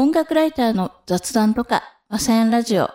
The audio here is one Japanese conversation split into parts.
音楽ライターの雑談とか、ませんラジオ。は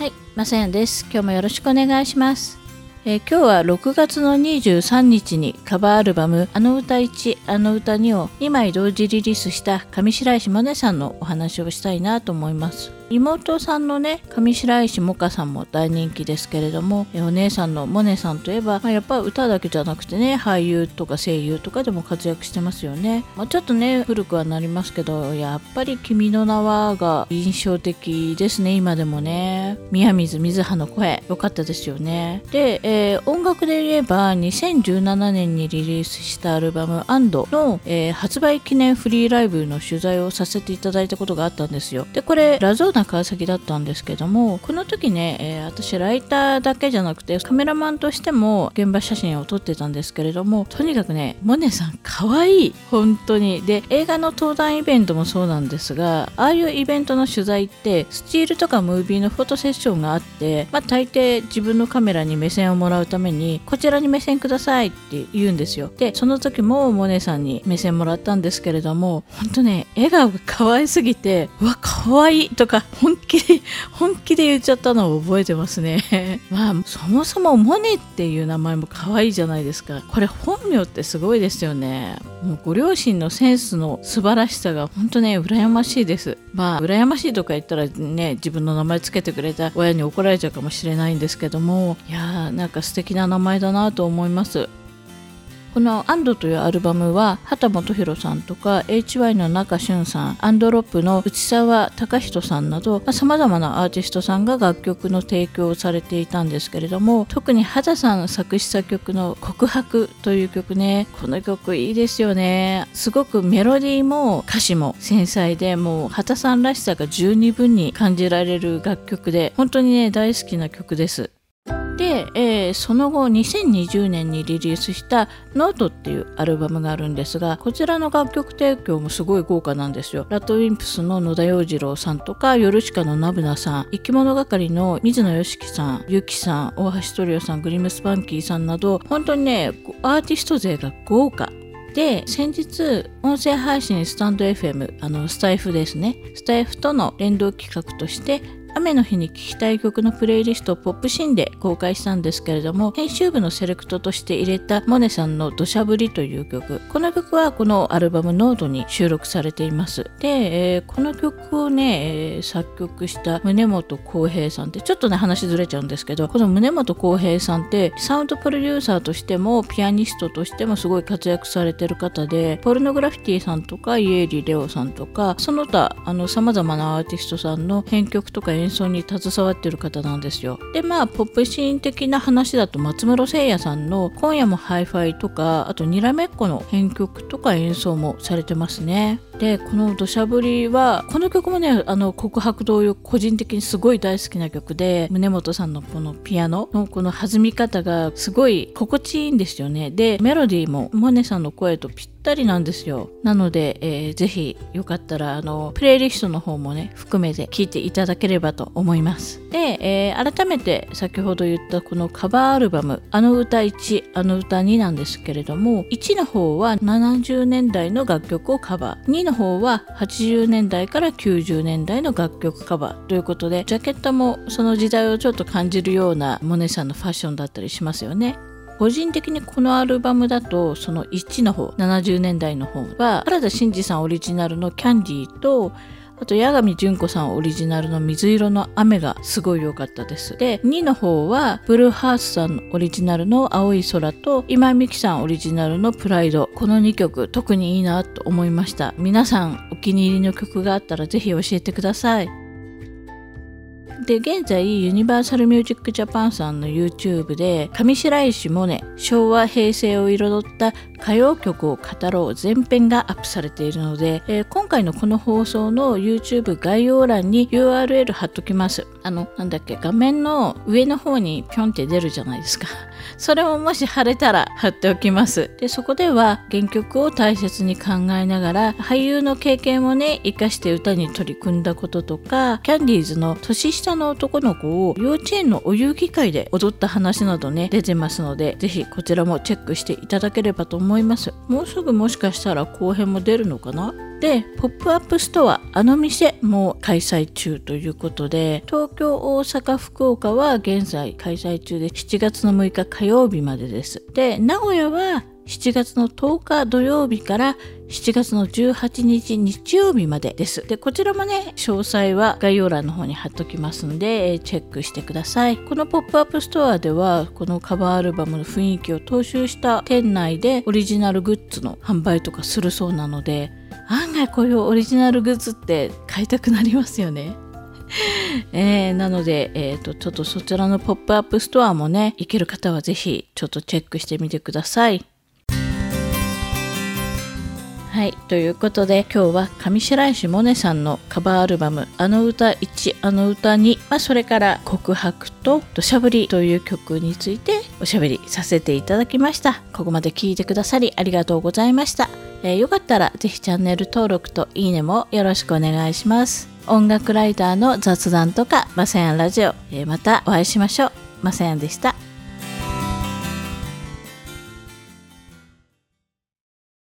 い、ませんです。今日もよろしくお願いします。えー、今日は6月の23日にカバーアルバム「あの歌1あの歌2」を2枚同時リリースした上白石萌音さんのお話をしたいなと思います。妹さんのね上白石萌歌さんも大人気ですけれどもお姉さんのモネさんといえば、まあ、やっぱ歌だけじゃなくてね俳優とか声優とかでも活躍してますよね、まあ、ちょっとね古くはなりますけどやっぱり「君の名は」が印象的ですね今でもね。宮水水葉の声良かったですよね。で、えー、音楽で言えば2017年にリリースしたアルバム「アンドの、えー、発売記念フリーライブの取材をさせていただいたことがあったんですよ。でこれラゾーナな川崎だったんですけどもこの時ね、えー、私ライターだけじゃなくてカメラマンとしても現場写真を撮ってたんですけれどもとにかくねモネさん可愛い本当に。で映画の登壇イベントもそうなんですがああいうイベントの取材ってスチールとかムービーのフォトセッションがあって、まあ、大抵自分のカメラに目線をもらうためにこちらに目線くださいって言うんですよ。でその時もモネさんに目線もらったんですけれども本当ね笑顔が可愛すぎてうわ可愛いとか本気で、本気で言っちゃったのを覚えてますね。まあ、そもそもモネっていう名前も可愛いじゃないですか。これ本名ってすごいですよね。もうご両親のセンスの素晴らしさが本当ね、羨ましいです。まあ、羨ましいとか言ったらね、自分の名前つけてくれた親に怒られちゃうかもしれないんですけども、いやー、なんか素敵な名前だなと思います。この「アンドというアルバムは畑基博さんとか HY の中俊さんアンドロップの内沢隆人さんなどさまざ、まなアーティストさんが楽曲の提供をされていたんですけれども特に畑さん作詞作曲の「告白」という曲ねこの曲いいですよね。すごくメロディーも歌詞も繊細でもう畑さんらしさが十二分に感じられる楽曲で本当にね大好きな曲です。で、えー、その後2020年にリリースした「ノートっていうアルバムがあるんですがこちらの楽曲提供もすごい豪華なんですよ。 RADWIMPS の野田洋次郎さんとかヨルシカの n-bunaさんいきものがかりの水野良樹さん YUKIさん大橋トリオさん GLIM SPANKY さんなど本当にねアーティスト勢が豪華。で先日音声配信スタンド FM あのスタイフですね。スタイフとの連動企画として雨の日に聴きたい曲のプレイリストをポップシーンで公開したんですけれども編集部のセレクトとして入れたモネさんの土砂降りという曲。この曲はこのアルバムノートに収録されています。で、えー、この曲をね、えー、作曲した宗本浩平さんってちょっとね話ずれちゃうんですけどこの宗本浩平さんってサウンドプロデューサーとしてもピアニストとしてもすごい活躍されてる方でポルノグラフィティさんとかイエーリレオさんとかその他あの様々なアーティストさんの編曲とか演奏に携わってる方なんですよ。でまあポップシーン的な話だと松室政哉さんの「今夜もハイファイ」とかあとにらめっこの編曲とか演奏もされてますね。でこの「土砂降りは」この曲もねあの告白同様個人的にすごい大好きな曲で宗本さんのこのピアノのこの弾み方がすごい心地いいんですよね。でメロディーも萌音さんの声とぴったりなんですよ。なので、えー、ぜひよかったらあのプレイリストの方もね含めて聴いていただければと思います。で、えー、改めて先ほど言ったこのカバーアルバム「あの歌1あの歌2」なんですけれども1の方は70年代の楽曲をカバー2のの方は80年代から90年代の楽曲カバーということでジャケットもその時代をちょっと感じるようなモネさんのファッションだったりしますよね。個人的にこのアルバムだとその1の方70年代の方は原田真二さんオリジナルの「キャンディーとあと、八神純子さんオリジナルの水色の雨がすごい良かったです。で、2の方は、ブルーハースさんオリジナルの青い空と、今井美樹さんオリジナルのプライド。この2曲、特にいいなと思いました。皆さん、お気に入りの曲があったらぜひ教えてください。で現在ユニバーサル・ミュージック・ジャパンさんの YouTube で上白石萌音昭和平成を彩った歌謡曲を語ろう全編がアップされているので、えー、今回のこの放送の YouTube 概要欄に URL 貼っときます。あのなんだっけ画面の上の方にピョンって出るじゃないですか。それももし貼れたら貼っておきます。でそこでは原曲を大切に考えながら俳優の経験をね生かして歌に取り組んだこととかキャンディーズの年下の男の子を幼稚園のお遊戯会で踊った話などね出てますので是非こちらもチェックしていただければと思います。もうすぐもしかしたら後編も出るのかな？でポップアップストアあの店も開催中ということで東京大阪福岡は現在開催中で7月の6日火曜日までですで名古屋は7月の10日土曜日から7月の18日日曜日までです。で、こちらもね、詳細は概要欄の方に貼っときますんで、チェックしてください。このポップアップストアでは、このカバーアルバムの雰囲気を踏襲した店内でオリジナルグッズの販売とかするそうなので、案外こういうオリジナルグッズって買いたくなりますよね。えー、なので、えーと、ちょっとそちらのポップアップストアもね、行ける方はぜひちょっとチェックしてみてください。はい。ということで、今日は上白石萌音さんのカバーアルバム、あの歌1、あの歌2、まあ、それから告白と土砂降りという曲についておしゃべりさせていただきました。ここまで聞いてくださりありがとうございました。えー、よかったらぜひチャンネル登録といいねもよろしくお願いします。音楽ライターの雑談とかマサヤンラジオ、えー、またお会いしましょう。マサヤンでした。